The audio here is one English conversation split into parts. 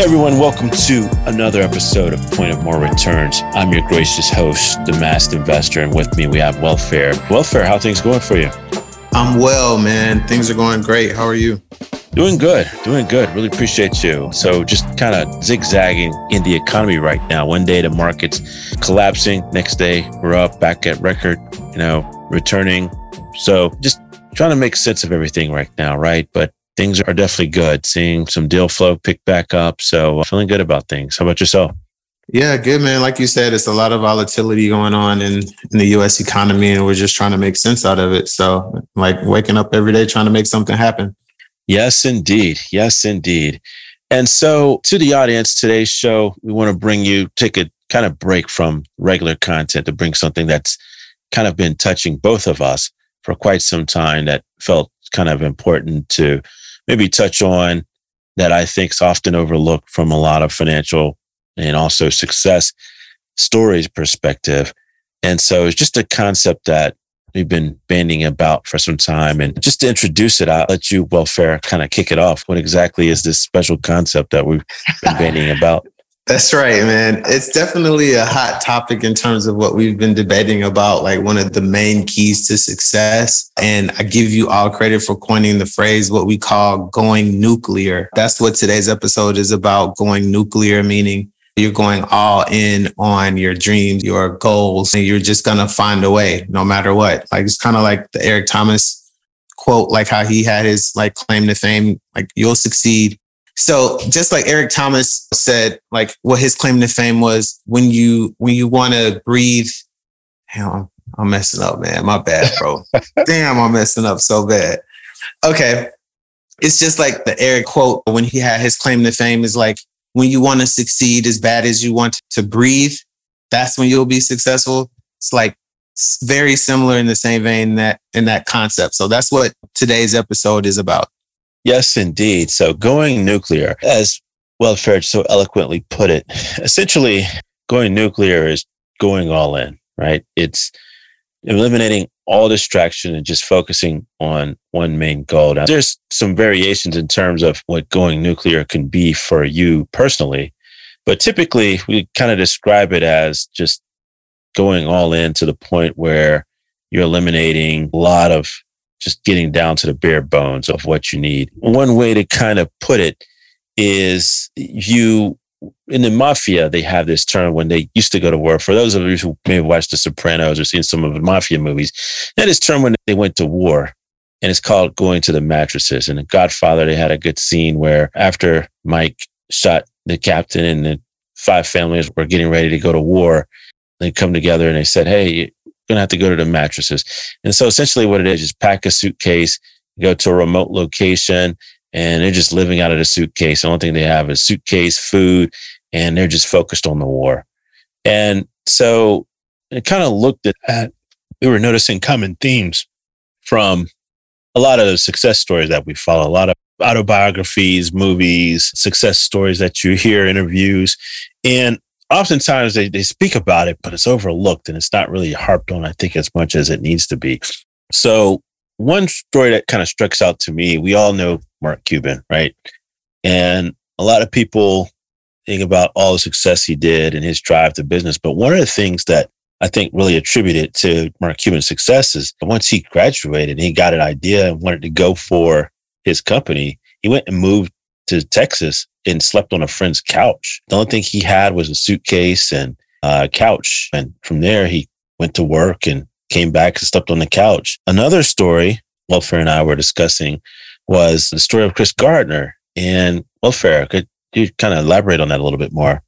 Hey everyone, welcome to another episode of Point of More Returns. I'm your gracious host, the Masked Investor, and with me we have Welfare. Welfare, how things going for you? I'm well, man. Things are going great. How are you? Doing good, doing good. Really appreciate you. So, just kind of zigzagging in the economy right now. One day the market's collapsing, next day we're up, back at record, you know, returning. So, just trying to make sense of everything right now, right? But things are definitely good. Seeing some deal flow pick back up. So, uh, feeling good about things. How about yourself? Yeah, good man. Like you said, it's a lot of volatility going on in, in the US economy, and we're just trying to make sense out of it. So, like waking up every day trying to make something happen. Yes, indeed. Yes, indeed. And so, to the audience, today's show, we want to bring you, take a kind of break from regular content to bring something that's kind of been touching both of us for quite some time that felt kind of important to maybe touch on that I think is often overlooked from a lot of financial and also success stories perspective. And so it's just a concept that we've been banding about for some time. And just to introduce it, I'll let you, Welfare, kind of kick it off. What exactly is this special concept that we've been banding about? That's right, man. It's definitely a hot topic in terms of what we've been debating about, like one of the main keys to success. And I give you all credit for coining the phrase, what we call going nuclear. That's what today's episode is about going nuclear, meaning you're going all in on your dreams, your goals, and you're just going to find a way no matter what. Like it's kind of like the Eric Thomas quote, like how he had his like claim to fame, like you'll succeed. So just like Eric Thomas said, like what his claim to fame was when you when you want to breathe. Damn, I'm, I'm messing up, man. My bad, bro. Damn, I'm messing up so bad. Okay. It's just like the Eric quote when he had his claim to fame is like when you want to succeed as bad as you want to breathe, that's when you'll be successful. It's like very similar in the same vein that in that concept. So that's what today's episode is about. Yes, indeed. So going nuclear, as Welfare so eloquently put it, essentially going nuclear is going all in, right? It's eliminating all distraction and just focusing on one main goal. Now, there's some variations in terms of what going nuclear can be for you personally, but typically we kind of describe it as just going all in to the point where you're eliminating a lot of just getting down to the bare bones of what you need. One way to kind of put it is you in the mafia, they have this term when they used to go to war. For those of you who may have watched The Sopranos or seen some of the mafia movies, that is term when they went to war. And it's called going to the mattresses. And in Godfather, they had a good scene where after Mike shot the captain and the five families were getting ready to go to war, they come together and they said, Hey, you're gonna have to go to the mattresses. And so essentially what it is is pack a suitcase, go to a remote location, and they're just living out of the suitcase. The only thing they have is suitcase, food, and they're just focused on the war. And so it kind of looked at, that. we were noticing common themes from a lot of the success stories that we follow, a lot of autobiographies, movies, success stories that you hear, interviews. And oftentimes they, they speak about it, but it's overlooked and it's not really harped on, I think, as much as it needs to be. So one story that kind of strikes out to me, we all know Mark Cuban, right? And a lot of people think about all the success he did and his drive to business. But one of the things that I think really attributed to Mark Cuban's success is once he graduated and he got an idea and wanted to go for his company, he went and moved to Texas and slept on a friend's couch. The only thing he had was a suitcase and a couch. And from there, he went to work and came back and slept on the couch. Another story Welfare and I were discussing was the story of Chris Gardner. And Welfare, could you kind of elaborate on that a little bit more?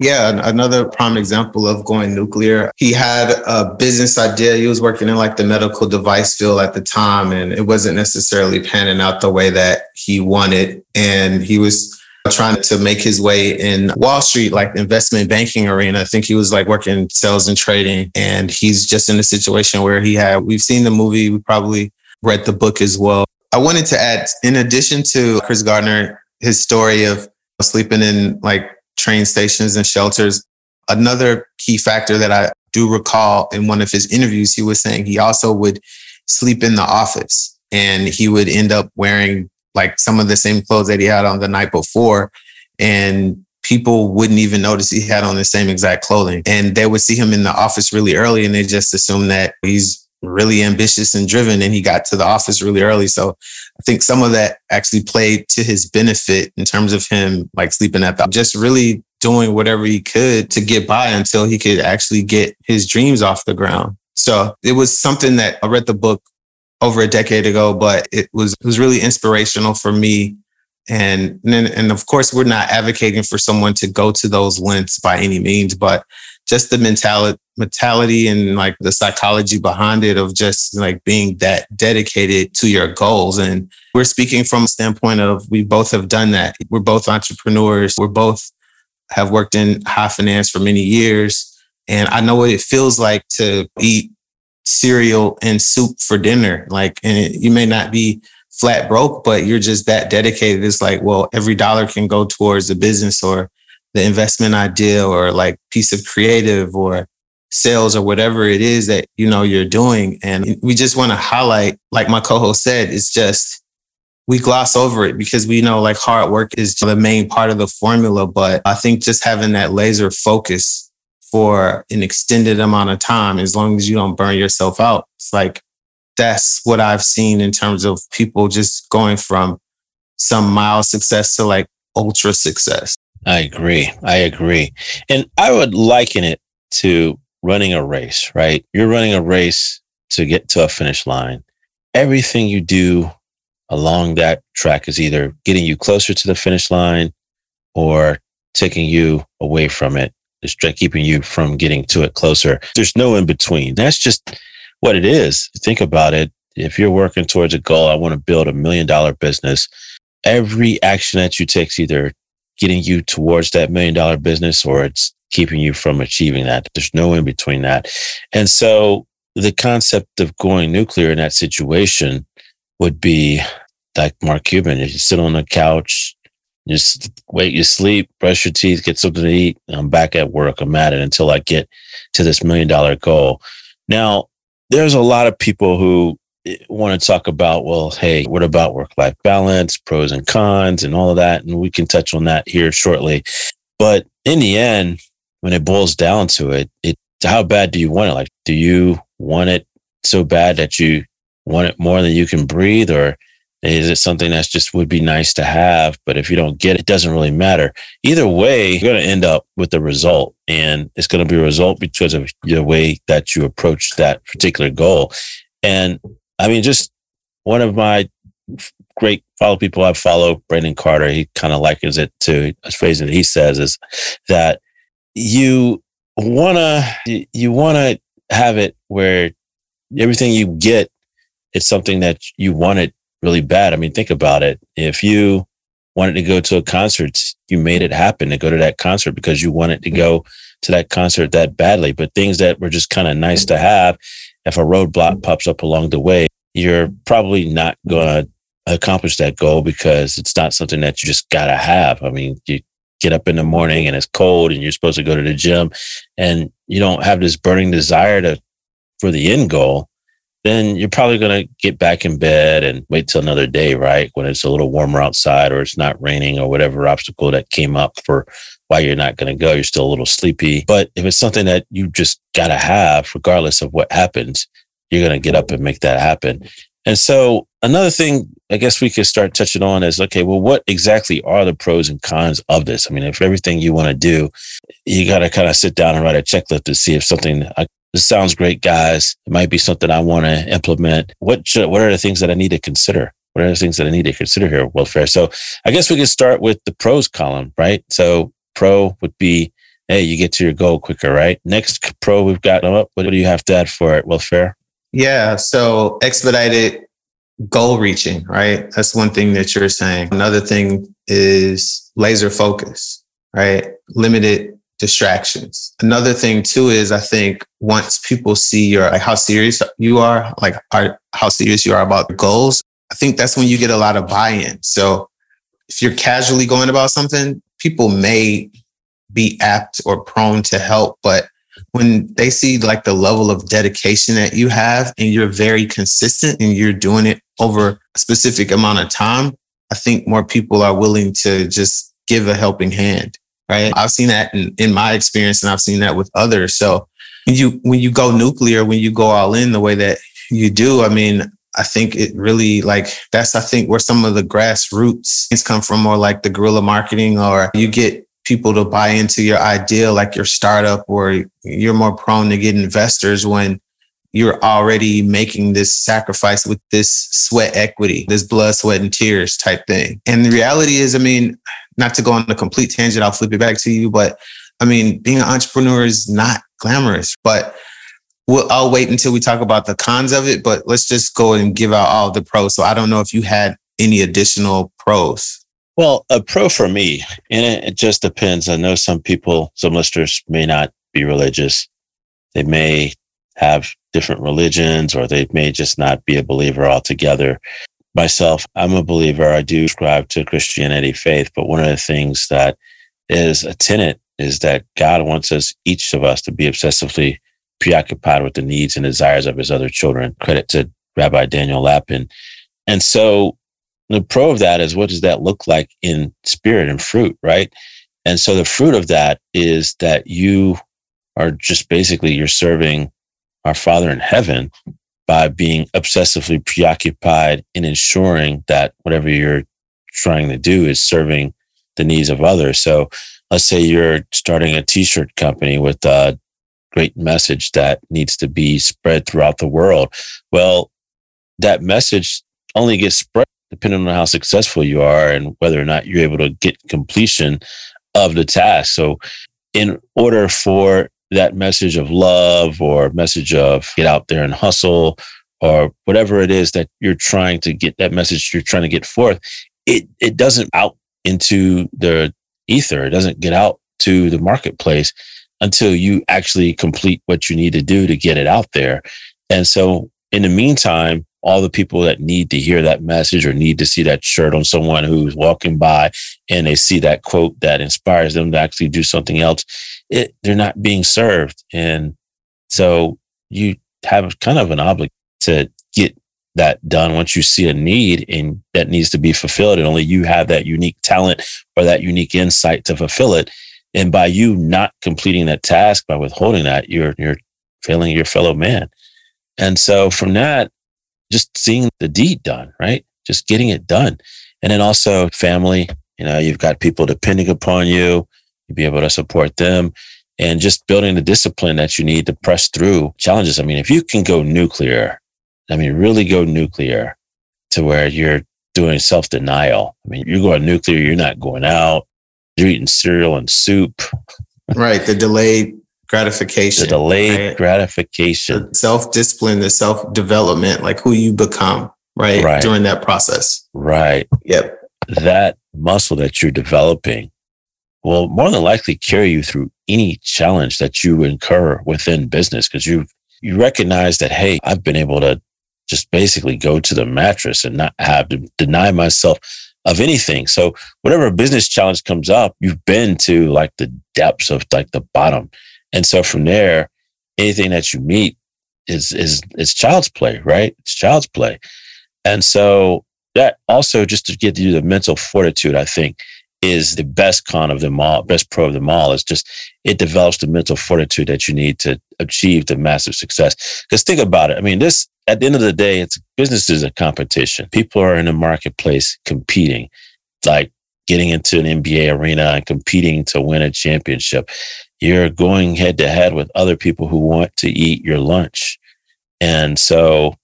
Yeah, another prime example of going nuclear. He had a business idea. He was working in like the medical device field at the time, and it wasn't necessarily panning out the way that he wanted. And he was trying to make his way in Wall Street, like investment banking arena. I think he was like working sales and trading. And he's just in a situation where he had, we've seen the movie, we probably read the book as well. I wanted to add, in addition to Chris Gardner, his story of sleeping in like train stations and shelters. Another key factor that I do recall in one of his interviews, he was saying he also would sleep in the office and he would end up wearing like some of the same clothes that he had on the night before. and people wouldn't even notice he had on the same exact clothing. And they would see him in the office really early and they just assume that he's really ambitious and driven and he got to the office really early. So I think some of that actually played to his benefit in terms of him like sleeping at the just really doing whatever he could to get by until he could actually get his dreams off the ground. So it was something that I read the book over a decade ago, but it was it was really inspirational for me. And and, and of course, we're not advocating for someone to go to those lengths by any means, but just the mentality mentality and like the psychology behind it of just like being that dedicated to your goals and we're speaking from a standpoint of we both have done that we're both entrepreneurs we're both have worked in high finance for many years and I know what it feels like to eat cereal and soup for dinner. Like, and it, you may not be flat broke, but you're just that dedicated. It's like, well, every dollar can go towards the business or the investment idea or like piece of creative or sales or whatever it is that you know you're doing and we just want to highlight like my co-host said it's just we gloss over it because we know like hard work is the main part of the formula but i think just having that laser focus for an extended amount of time as long as you don't burn yourself out. It's like that's what I've seen in terms of people just going from some mild success to like ultra success. I agree. I agree. And I would liken it to running a race, right? You're running a race to get to a finish line. Everything you do along that track is either getting you closer to the finish line or taking you away from it. it is keeping you from getting to it closer. There's no in between. That's just what it is. Think about it. If you're working towards a goal, I want to build a million dollar business. Every action that you take is either getting you towards that million dollar business or it's keeping you from achieving that. There's no in between that. And so the concept of going nuclear in that situation would be like Mark Cuban. If you sit on the couch, just wait, you sleep, brush your teeth, get something to eat. I'm back at work. I'm at it until I get to this million dollar goal. Now, there's a lot of people who eh, want to talk about, well, hey, what about work life balance, pros and cons, and all of that? And we can touch on that here shortly. But in the end, when it boils down to it, it how bad do you want it? Like, do you want it so bad that you want it more than you can breathe, or is it something that's just would be nice to have? But if you don't get it, it doesn't really matter. Either way, you're going to end up with the result. And it's going to be a result because of the way that you approach that particular goal. And I mean, just one of my great follow people I follow, Brandon Carter, he kind of likens it to a phrase that he says is that you want to, you want to have it where everything you get, it's something that you wanted really bad. I mean, think about it. If you wanted to go to a concert, you made it happen to go to that concert because you wanted to go to that concert that badly. But things that were just kind of nice to have, if a roadblock pops up along the way, you're probably not going to accomplish that goal because it's not something that you just got to have. I mean, you get up in the morning and it's cold and you're supposed to go to the gym and you don't have this burning desire to for the end goal then you're probably going to get back in bed and wait till another day, right? When it's a little warmer outside or it's not raining or whatever obstacle that came up for why you're not going to go. You're still a little sleepy. But if it's something that you just got to have, regardless of what happens, you're going to get up and make that happen. And so another thing I guess we could start touching on is okay, well, what exactly are the pros and cons of this? I mean, if everything you want to do, you got to kind of sit down and write a checklist to see if something uh, this sounds great, guys. It might be something I want to implement. What should, what are the things that I need to consider? What are the things that I need to consider here, welfare? So I guess we could start with the pros column, right? So pro would be, hey, you get to your goal quicker, right? Next pro we've got up. What do you have to add for it, welfare? Yeah. So expedited goal reaching, right? That's one thing that you're saying. Another thing is laser focus, right? Limited distractions. Another thing too is I think once people see your like how serious you are, like are, how serious you are about the goals, I think that's when you get a lot of buy-in. So if you're casually going about something, people may be apt or prone to help, but when they see like the level of dedication that you have and you're very consistent and you're doing it over a specific amount of time, I think more people are willing to just give a helping hand. Right. I've seen that in, in my experience and I've seen that with others. So when you when you go nuclear, when you go all in the way that you do, I mean, I think it really like that's I think where some of the grassroots things come from, or like the guerrilla marketing, or you get people to buy into your idea, like your startup, or you're more prone to get investors when you're already making this sacrifice with this sweat equity, this blood, sweat, and tears type thing. And the reality is, I mean, not to go on a complete tangent, I'll flip it back to you, but I mean, being an entrepreneur is not glamorous, but we'll, I'll wait until we talk about the cons of it, but let's just go and give out all the pros. So I don't know if you had any additional pros. Well, a pro for me, and it, it just depends. I know some people, some listeners may not be religious. They may have different religions or they may just not be a believer altogether. Myself, I'm a believer. I do subscribe to Christianity faith, but one of the things that is a tenet is that God wants us, each of us, to be obsessively preoccupied with the needs and desires of his other children. Credit to Rabbi Daniel Lapin. And so the pro of that is what does that look like in spirit and fruit, right? And so the fruit of that is that you are just basically you're serving our Father in heaven by being obsessively preoccupied in ensuring that whatever you're trying to do is serving the needs of others. So let's say you're starting a t-shirt company with a great message that needs to be spread throughout the world. Well, that message only gets spread depending on how successful you are and whether or not you're able to get completion of the task. So in order for that message of love or message of get out there and hustle or whatever it is that you're trying to get that message you're trying to get forth, it it doesn't out into the ether. It doesn't get out to the marketplace until you actually complete what you need to do to get it out there. And so in the meantime, all the people that need to hear that message or need to see that shirt on someone who's walking by and they see that quote that inspires them to actually do something else, it, they're not being served. And so you have kind of an obligation to get that done once you see a need and that needs to be fulfilled and only you have that unique talent or that unique insight to fulfill it and by you not completing that task, by withholding that, you're you're failing your fellow man. And so from that, just seeing the deed done, right? Just getting it done. And then also family, you know, you've got people depending upon you, you be able to support them and just building the discipline that you need to press through challenges. I mean, if you can go nuclear, I mean, really go nuclear to where you're doing self denial. I mean, you're going nuclear, you're not going out you're eating cereal and soup. Right. The delayed gratification. The delayed right? gratification. Self discipline, the self development, like who you become, right? right? During that process. Right. Yep. That muscle that you're developing will more than likely carry you through any challenge that you incur within business because you you recognize that hey i've been able to just basically go to the mattress and not have to deny myself of anything. So whatever business challenge comes up, you've been to like the depths of like the bottom. And so from there, anything that you meet is is is child's play, right? It's child's play. And so that also just to get you the mental fortitude, I think, is the best con of them all, best pro of them all is just it develops the mental fortitude that you need to achieve the massive success. Because think about it. I mean, this at the end of the day, it's business is a competition. People are in the marketplace competing, like getting into an NBA arena and competing to win a championship. You're going head to head with other people who want to eat your lunch. And so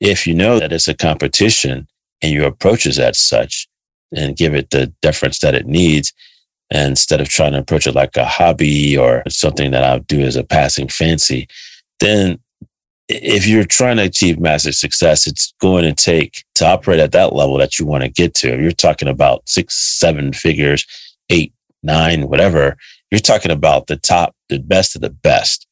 if you know that it's a competition and you approach it as such and give it the deference that it needs, instead of trying to approach it like a hobby or something that I'll do as a passing fancy, then if you're trying to achieve massive success, it's going to take to operate at that level that you want to get to. If you're talking about six, seven figures, eight, nine, whatever, you're talking about the top, the best of the best.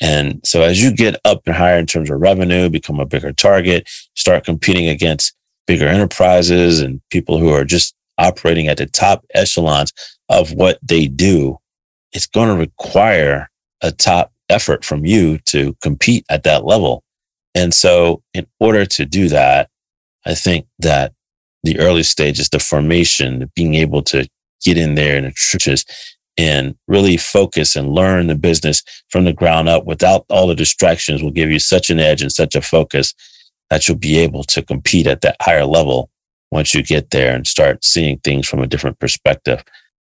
And so as you get up and higher in terms of revenue, become a bigger target, start competing against bigger enterprises and people who are just operating at the top echelons of what they do, it's going to require a top effort from you to compete at that level. And so, in order to do that, I think that the early stages, the formation, the being able to get in there in the trenches and really focus and learn the business from the ground up without all the distractions will give you such an edge and such a focus that you'll be able to compete at that higher level once you get there and start seeing things from a different perspective.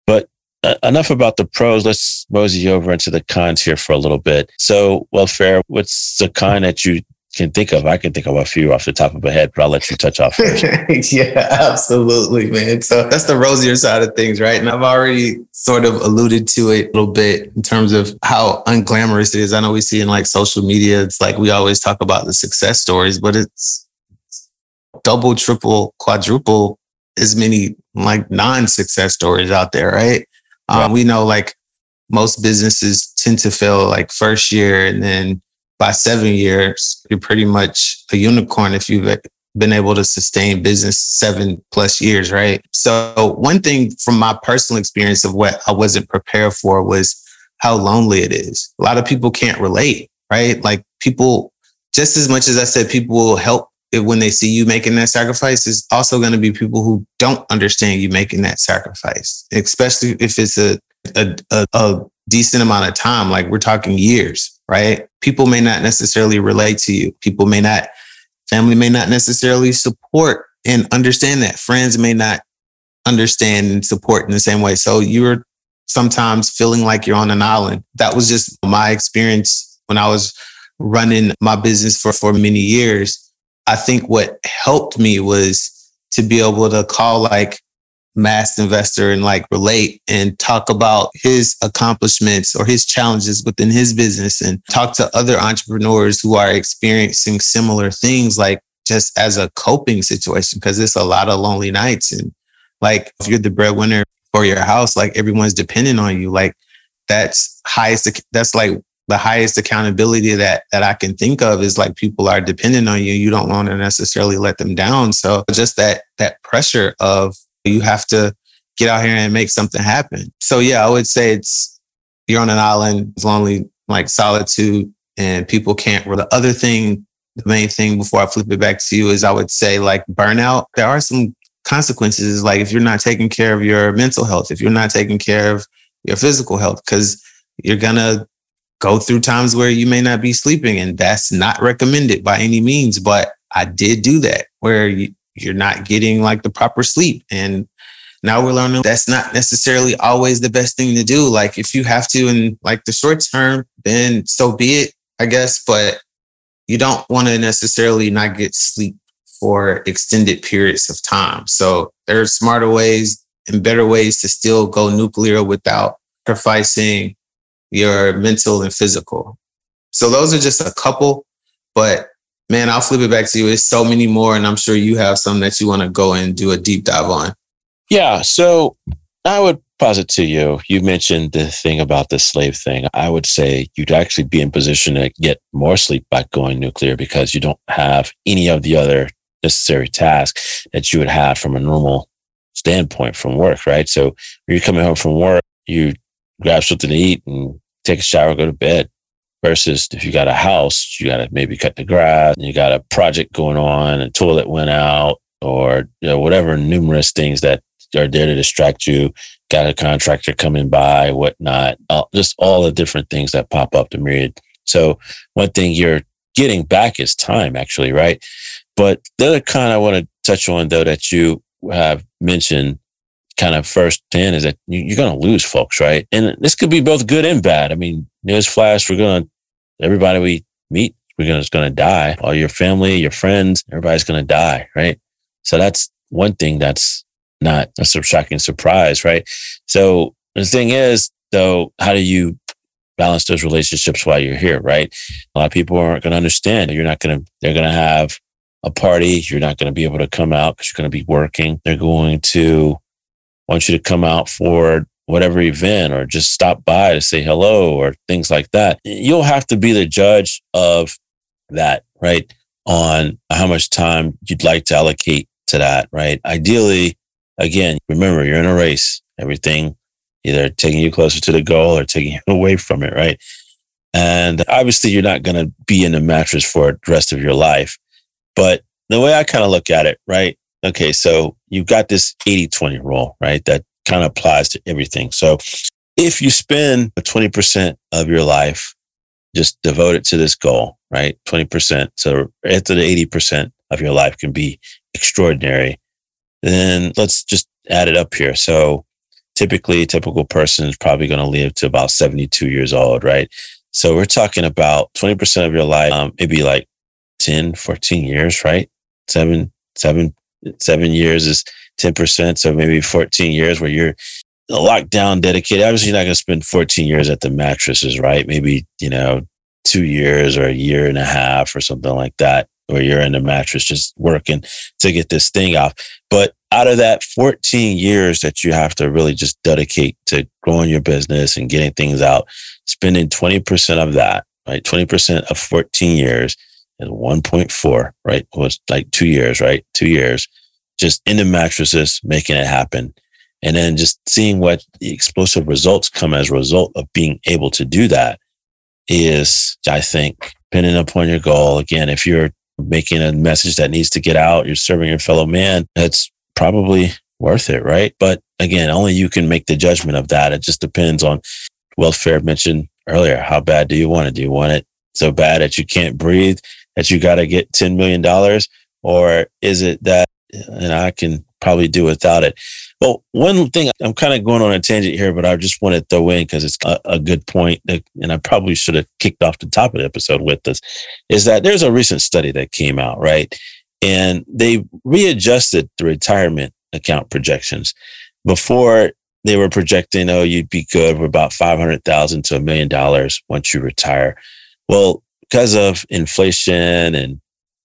But uh, enough about the pros. Let's mosey over into the cons here for a little bit. So, welfare, what's the con that you can think of. I can think of a few off the top of my head, but I'll let you touch off first. yeah, absolutely, man. So that's the rosier side of things, right? And I've already sort of alluded to it a little bit in terms of how unglamorous it is. I know we see in like social media, it's like we always talk about the success stories, but it's double, triple, quadruple as many like non-success stories out there, right? Um, we know like most businesses tend to fail like first year and then by seven years, you're pretty much a unicorn if you've been able to sustain business seven plus years, right? So, one thing from my personal experience of what I wasn't prepared for was how lonely it is. A lot of people can't relate, right? Like, people, just as much as I said, people will help when they see you making that sacrifice, is also going to be people who don't understand you making that sacrifice, especially if it's a, a, a, a decent amount of time. Like, we're talking years right? People may not necessarily relate to you. People may not, family may not necessarily support and understand that. Friends may not understand and support in the same way. So you're sometimes feeling like you're on an island. That was just my experience when I was running my business for, for many years. I think what helped me was to be able to call like Masked Investor and like relate and talk about his accomplishments or his challenges within his business and talk to other entrepreneurs who are experiencing similar things like just as a coping situation because it's a lot of lonely nights. And like if you're the breadwinner for your house like everyone's depending on you. Like that's highest that's like the highest accountability that that I can think of is like people are dependent on you. You don't want to necessarily let them down. So just that that pressure of you have to get out here and make something happen. So yeah, I would say it's you're on an island, it's lonely, like solitude, and people can't. The other thing, the main thing before I flip it back to you is I would say like burnout. There are some consequences, like if you're not taking care of your mental health, if you're not taking care of your physical health, because you're gonna go through times where you may not be sleeping, and that's not recommended by any means. But I did do that, where you, you're not getting like the proper sleep. And now we're learning that's not necessarily always the best thing to do. Like if you have to in like the short term, then so be it, I guess. But you don't want to necessarily not get sleep for extended periods of time. So there's smarter ways and better ways to still go nuclear without sacrificing your mental and physical. So those are just a couple, but man, I'll flip it back to you. It's so many more, and I'm sure you have some that you want to go and do a deep dive on. Yeah. So I would posit to you, you mentioned the thing about the slave thing. I would say you'd actually be in position to get more sleep by going nuclear because you don't have any of the other necessary tasks that you would have from a normal standpoint from work, right? So you're coming home from work, you grab something to eat and take a shower, go to bed versus if you got a house, you got to maybe cut the grass, you got a project going on, a toilet went out, or you know, whatever numerous things that are there to distract you. Got a contractor coming by, whatnot, uh, just all the different things that pop up the myriad. So one thing you're getting back is time, actually, right? But the other kind I want to touch on, though, that you have mentioned kind of first in is that you're going to lose folks, right? And this could be both good and bad. I mean, newsflash, we're going to, everybody we meet, we're going to, going to die. All your family, your friends, everybody's going to die, right? So that's one thing that's not a shocking surprise, right? So the thing is, though, how do you balance those relationships while you're here, right? A lot of people aren't going to understand. You're not going to, they're going to have a party. You're not going to be able to come out because you're going to be working. They're going to want you to come out for whatever event or just stop by to say hello or things like that. You'll have to be the judge of that, right? On how much time you'd like to allocate to that, right? Ideally, again, remember you're in a race. Everything either taking you closer to the goal or taking you away from it, right? And obviously, you're not going to be in a mattress for the rest of your life. But the way I kind of look at it, right? Okay, so you've got this 80 20 rule, right? That kind of applies to everything. So if you spend 20% of your life just devoted to this goal, right? 20%. So after the 80% of your life can be extraordinary. Then let's just add it up here. So typically, a typical person is probably going to live to about 72 years old, right? So we're talking about 20% of your life, um, maybe like 10, 14 years, right? Seven, seven, seven years is 10%. So maybe 14 years where you're locked down, dedicated. Obviously, you're not going to spend 14 years at the mattresses, right? Maybe, you know, two years or a year and a half or something like that, where you're in the mattress just working to get this thing off. But out of that 14 years that you have to really just dedicate to growing your business and getting things out, spending 20% of that, right? 20% of 14 years is 1.4, right? Was like two years, right? Two years just in the mattresses, making it happen. And then just seeing what the explosive results come as a result of being able to do that is, I think, depending upon your goal. Again, if you're making a message that needs to get out, you're serving your fellow man, that's probably worth it, right? But again, only you can make the judgment of that. It just depends on, welfare mentioned earlier, how bad do you want it? Do you want it so bad that you can't breathe, that you got to get $10 million? Or is it that, and I can probably do without it? Well, one thing I'm kind of going on a tangent here, but I just want to throw in because it's a, a, good point, that, and I probably should have kicked off the top of the episode with this, is that there's a recent study that came out, right? And they readjusted the retirement account projections. Before they were projecting, oh, you'd be good with about 500,000 to a million dollars once you retire. Well, because of inflation and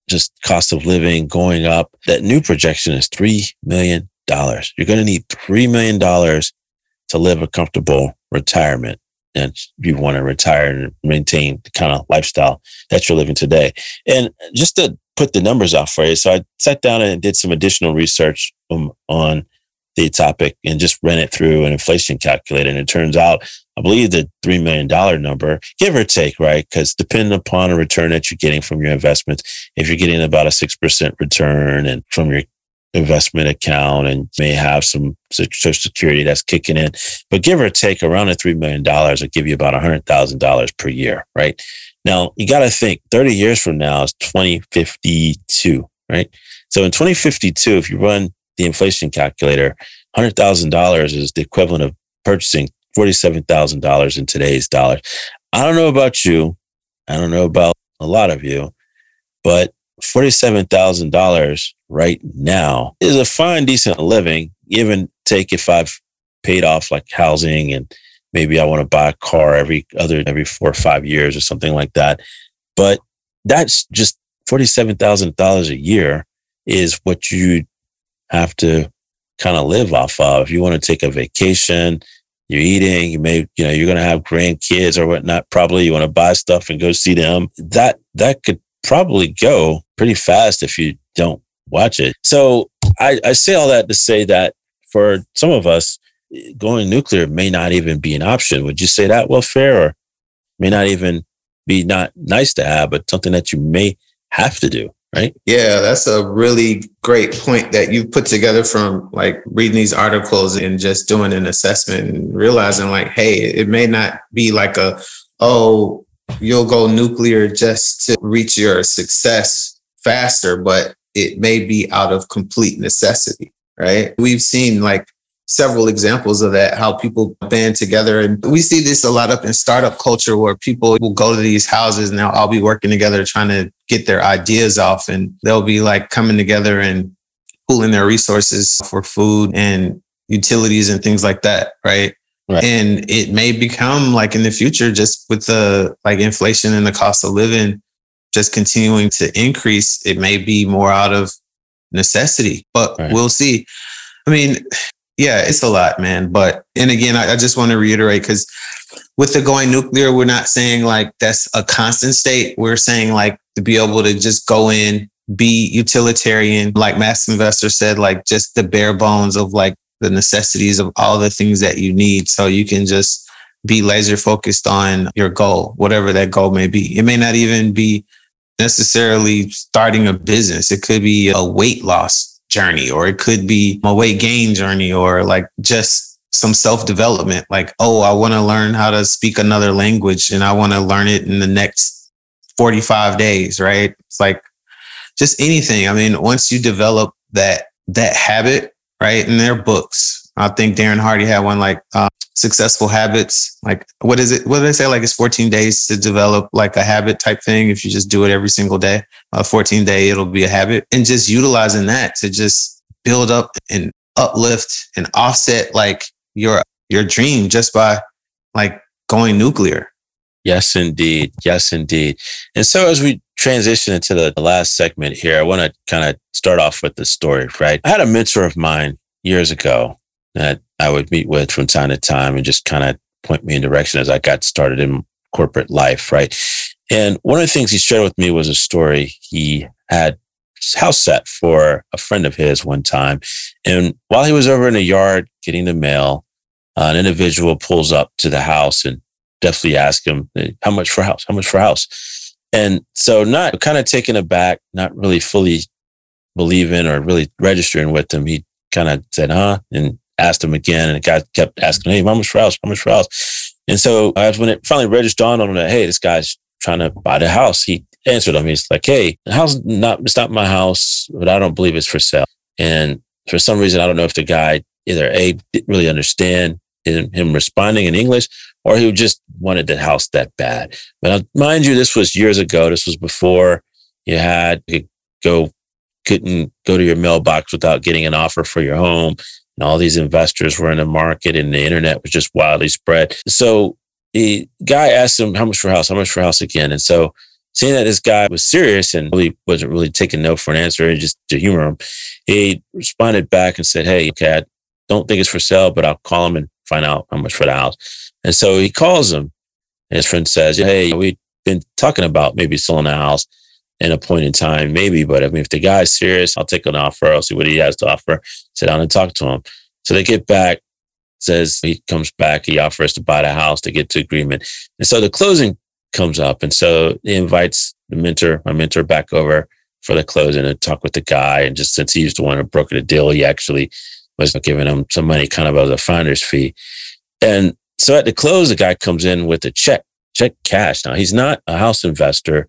just cost of living going up, that new projection is $3 million. You're going to need $3 million to live a comfortable retirement. And you want to retire and maintain the kind of lifestyle that you're living today. And just to put the numbers out for you. So I sat down and did some additional research um, on the topic and just ran it through an inflation calculator. And it turns out, I believe the $3 million number, give or take, right? Because depending upon the return that you're getting from your investments, if you're getting about a 6% return and from your investment account and may have some social security that's kicking in. But give or take around a $3 million will give you about $100,000 per year, right? Now you got to think 30 years from now is 2052, right? So in 2052, if you run the inflation calculator, $100,000 is the equivalent of purchasing $47,000 in today's dollars. I don't know about you. I don't know about a lot of you, but $47,000 right now is a fine, decent living, even take if I've paid off like housing and maybe I want to buy a car every other, every four or five years or something like that. But that's just $47,000 a year is what you have to kind of live off of. If you want to take a vacation, you're eating, you may, you know, you're going to have grandkids or whatnot. Probably you want to buy stuff and go see them. That, that could probably go pretty fast if you don't watch it. So I, I say all that to say that for some of us, going nuclear may not even be an option. Would you say that, Welfare, or may not even be not nice to have, but something that you may have to do, right? Yeah, that's a really great point that you put together from like reading these articles and just doing an assessment and realizing like, hey, it may not be like a, oh, you'll go nuclear just to reach your success faster, but it may be out of complete necessity, right? We've seen like several examples of that, how people band together. And we see this a lot up in startup culture where people will go to these houses and they'll all be working together trying to get their ideas off. And they'll be like coming together and pooling their resources for food and utilities and things like that, right? Right. And it may become like in the future, just with the like inflation and the cost of living just continuing to increase, it may be more out of necessity, but right. we'll see. I mean, yeah, it's a lot, man. But, and again, I, I just want to reiterate because with the going nuclear, we're not saying like that's a constant state. We're saying like to be able to just go in, be utilitarian, like Masked Investor said, like just the bare bones of like the necessities of all the things that you need. So you can just be laser focused on your goal, whatever that goal may be. It may not even be necessarily starting a business. It could be a weight loss journey, or it could be my weight gain journey, or like just some self development. Like, oh, I want to learn how to speak another language and I want to learn it in the next 45 days, right? It's like just anything. I mean, once you develop that that habit, right? In their books, I think Darren Hardy had one like uh, successful habits. Like, what is it? What do they say? Like, it's 14 days to develop like a habit type thing. If you just do it every single day, a 14 day, it'll be a habit. And just utilizing that to just build up and uplift and offset like your your dream just by like going nuclear. Yes, indeed. Yes, indeed. And so as we transition into the last segment here, I want to kind of start off with the story, right? I had a mentor of mine years ago that I would meet with from time to time and just kind of point me in direction as I got started in corporate life, right? And one of the things he shared with me was a story he had house set for a friend of his one time. And while he was over in the yard getting the mail, uh, an individual pulls up to the house and definitely asks him, how much for house? How much for house? And so not kind of taken aback, not really fully believing or really registering with him. He kind of said, huh? And asked him again. And the guy kept asking, Hey, how much for house? How much for house? And so uh, when it finally registered on him that, Hey, this guy's trying to buy the house. He answered him. He's like, Hey, the house not, it's not my house, but I don't believe it's for sale. And for some reason, I don't know if the guy either A didn't really understand him responding in English or he just wanted the house that bad. But mind you, this was years ago. This was before you had to go, couldn't go to your mailbox without getting an offer for your home. And all these investors were in the market and the internet was just wildly spread. So the guy asked him, how much for house? How much for house again? And so seeing that this guy was serious and really wasn't really taking no for an answer, and just to humor him, he responded back and said, Hey, okay, I don't think it's for sale, but I'll call him and find out how much for the house. And so he calls him and his friend says, Hey, we've been talking about maybe selling the house in a point in time, maybe, but I mean, if the guy's serious, I'll take an offer. I'll see what he has to offer. Sit down and talk to him. So they get back, says he comes back, he offers to buy the house to get to agreement. And so the closing comes up. And so he invites the mentor, my mentor back over for the closing and talk with the guy. And just since he used to want to broker the deal, he actually was giving him some money kind of as a finder's fee. And so at the close, the guy comes in with a check, check cash. Now he's not a house investor.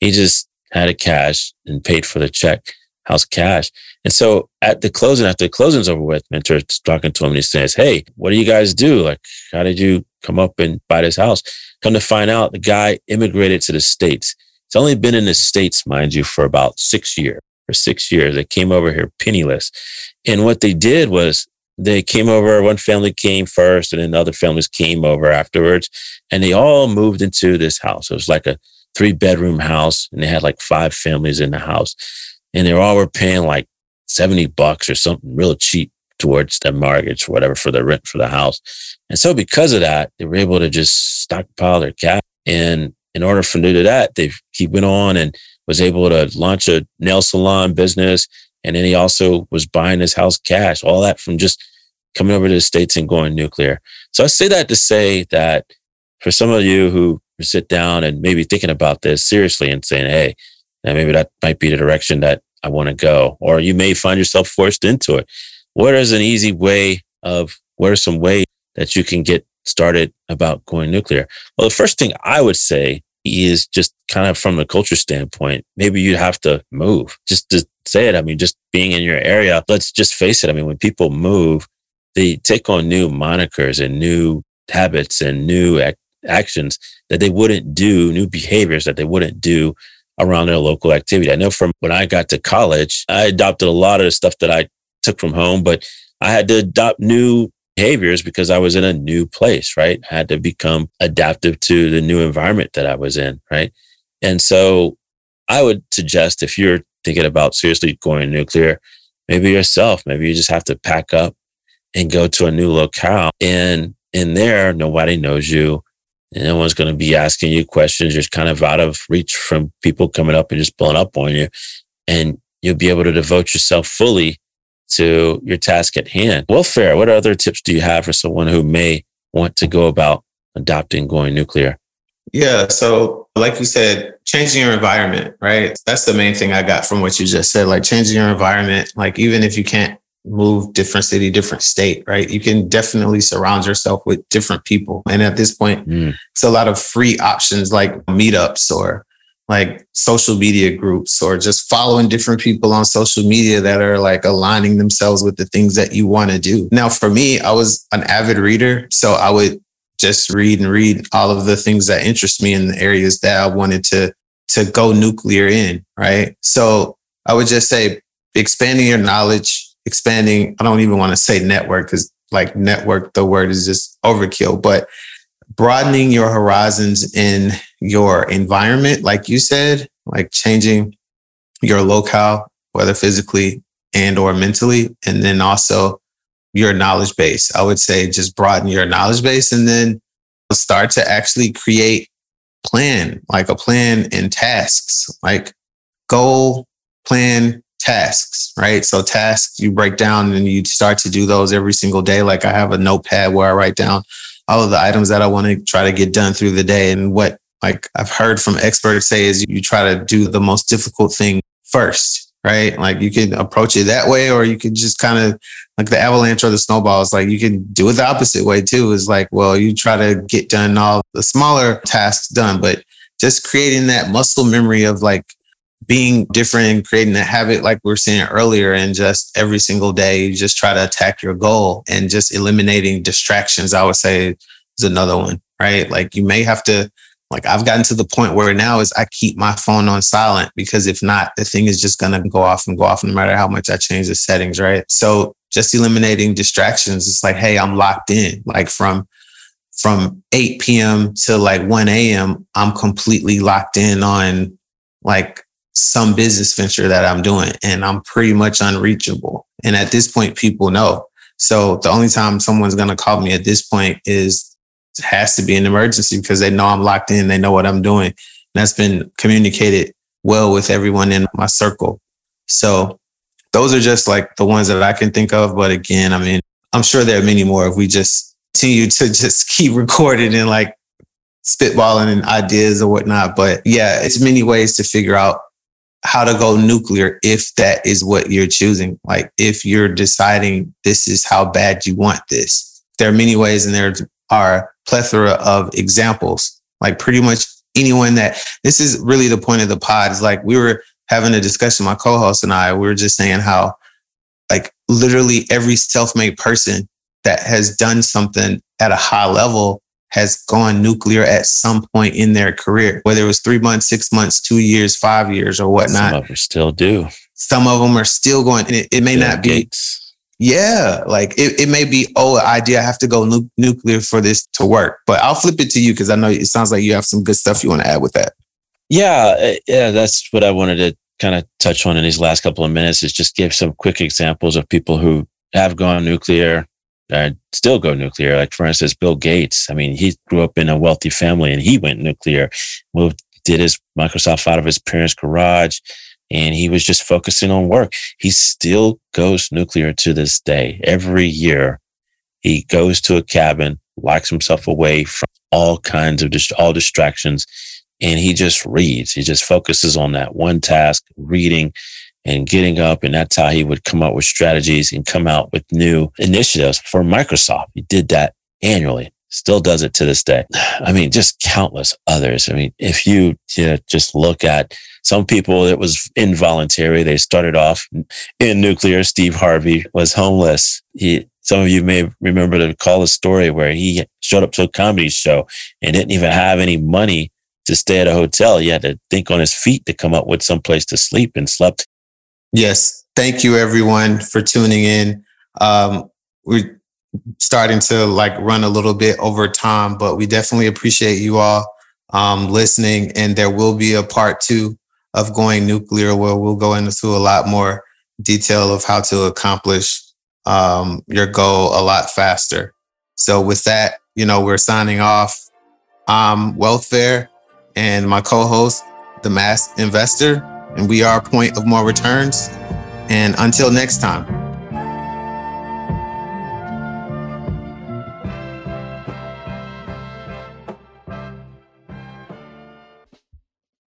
He just had a cash and paid for the check, house cash. And so at the closing, after the closing's over with, mentor's talking to him and he says, Hey, what do you guys do? Like, how did you come up and buy this house? Come to find out the guy immigrated to the States. He's only been in the States, mind you, for about six years. For six years, they came over here penniless. And what they did was they came over, one family came first, and then other families came over afterwards. And they all moved into this house. It was like a three bedroom house, and they had like five families in the house. And they all were paying like 70 bucks or something real cheap towards their mortgage or whatever for the rent for the house. And so because of that, they were able to just stockpile their cash. And in order for them to that, they he went on and was able to launch a nail salon business. And then he also was buying his house cash, all that from just coming over to the States and going nuclear. So I say that to say that for some of you who sit down and maybe thinking about this seriously and saying, hey, maybe that might be the direction that I want to go, or you may find yourself forced into it. What is an easy way of, what are some ways that you can get started about going nuclear? Well, the first thing I would say is just kind of from a culture standpoint, maybe you'd have to move just to say it. I mean, just being in your area, let's just face it. I mean, when people move, they take on new monikers and new habits and new actions that they wouldn't do, new behaviors that they wouldn't do around their local activity. I know from when I got to college, I adopted a lot of the stuff that I took from home, but I had to adopt new behaviors because I was in a new place, right? I had to become adaptive to the new environment that I was in, right? And so I would suggest if you're thinking about seriously going nuclear, maybe yourself, maybe you just have to pack up and go to a new locale. And in there, nobody knows you. And no one's going to be asking you questions. You're kind of out of reach from people coming up and just blowing up on you. And you'll be able to devote yourself fully to your task at hand. Welfare. What other tips do you have for someone who may want to go about adopting going nuclear? Yeah. So, like you said, changing your environment, right? That's the main thing I got from what you just said. Like changing your environment. Like, even if you can't move different city, different state, right? You can definitely surround yourself with different people. And at this point, mm. it's a lot of free options like meetups or like social media groups or just following different people on social media that are like aligning themselves with the things that you want to do. Now, for me, I was an avid reader. So I would just read and read all of the things that interest me in the areas that I wanted to to go nuclear in, right? So I would just say expanding your knowledge, expanding, I don't even want to say network because like network, the word is just overkill, but broadening your horizons in your environment, like you said, like changing your locale, whether physically and or mentally, and then also your knowledge base. I would say just broaden your knowledge base and then start to actually create plan, like a plan and tasks, like goal, plan, tasks, right? So tasks you break down and you start to do those every single day. Like I have a notepad where I write down all of the items that I want to try to get done through the day. And what like I've heard from experts say is you try to do the most difficult thing first, right? Like you can approach it that way, or you can just kind of like the avalanche or the snowballs. Like you can do it the opposite way too. Is like, well, you try to get done all the smaller tasks done, but just creating that muscle memory of like being different and creating a habit like we are saying earlier and just every single day you just try to attack your goal and just eliminating distractions i would say is another one right like you may have to like i've gotten to the point where now is i keep my phone on silent because if not the thing is just going to go off and go off no matter how much i change the settings right so just eliminating distractions it's like hey i'm locked in like from from 8 p.m. to like 1 a.m., I'm completely locked in on like some business venture that I'm doing and I'm pretty much unreachable. And at this point, people know. So the only time someone's going to call me at this point is has to be an emergency because they know I'm locked in. They know what I'm doing. And that's been communicated well with everyone in my circle. So those are just like the ones that I can think of. But again, I mean, I'm sure there are many more if we just continue to just keep recording and like spitballing and ideas or whatnot. But yeah, it's many ways to figure out how to go nuclear if that is what you're choosing. Like if you're deciding this is how bad you want this. There are many ways and there are plethora of examples. Like pretty much anyone that this is really the point of the pod is like we were having a discussion, my co-host and I, we were just saying how like literally every self-made person that has done something at a high level has gone nuclear at some point in their career, whether it was three months, six months, two years, five years, or whatnot. Some of them still do. Some of them are still going, and it, it may Bill not be. Gates. Yeah, like it, it may be, oh, idea, I have to go nu- nuclear for this to work. But I'll flip it to you because I know it sounds like you have some good stuff you want to add with that. Yeah, uh, yeah, that's what I wanted to kind of touch on in these last couple of minutes is just give some quick examples of people who have gone nuclear, uh, still go nuclear. Like for instance, Bill Gates. I mean, he grew up in a wealthy family and he went nuclear. Moved, did his Microsoft out of his parents' garage, and he was just focusing on work. He still goes nuclear to this day. Every year, he goes to a cabin, locks himself away from all kinds of dist- all distractions, and he just reads. He just focuses on that one task, reading and getting up. And that's how he would come up with strategies and come out with new initiatives for Microsoft. He did that annually, still does it to this day. I mean, just countless others. I mean, if you, you know, just look at some people, it was involuntary. They started off in nuclear. Steve Harvey was homeless. He, some of you may remember to call a story where he showed up to a comedy show and didn't even have any money to stay at a hotel. He had to think on his feet to come up with some place to sleep and slept Yes. Thank you everyone for tuning in. Um, we're starting to like run a little bit over time, but we definitely appreciate you all um, listening. And there will be a part two of going nuclear where we'll go into a lot more detail of how to accomplish um, your goal a lot faster. So with that, you know, we're signing off. I'm Welfare and my co-host, the Masked Investor and we are a Point of More Returns. And until next time.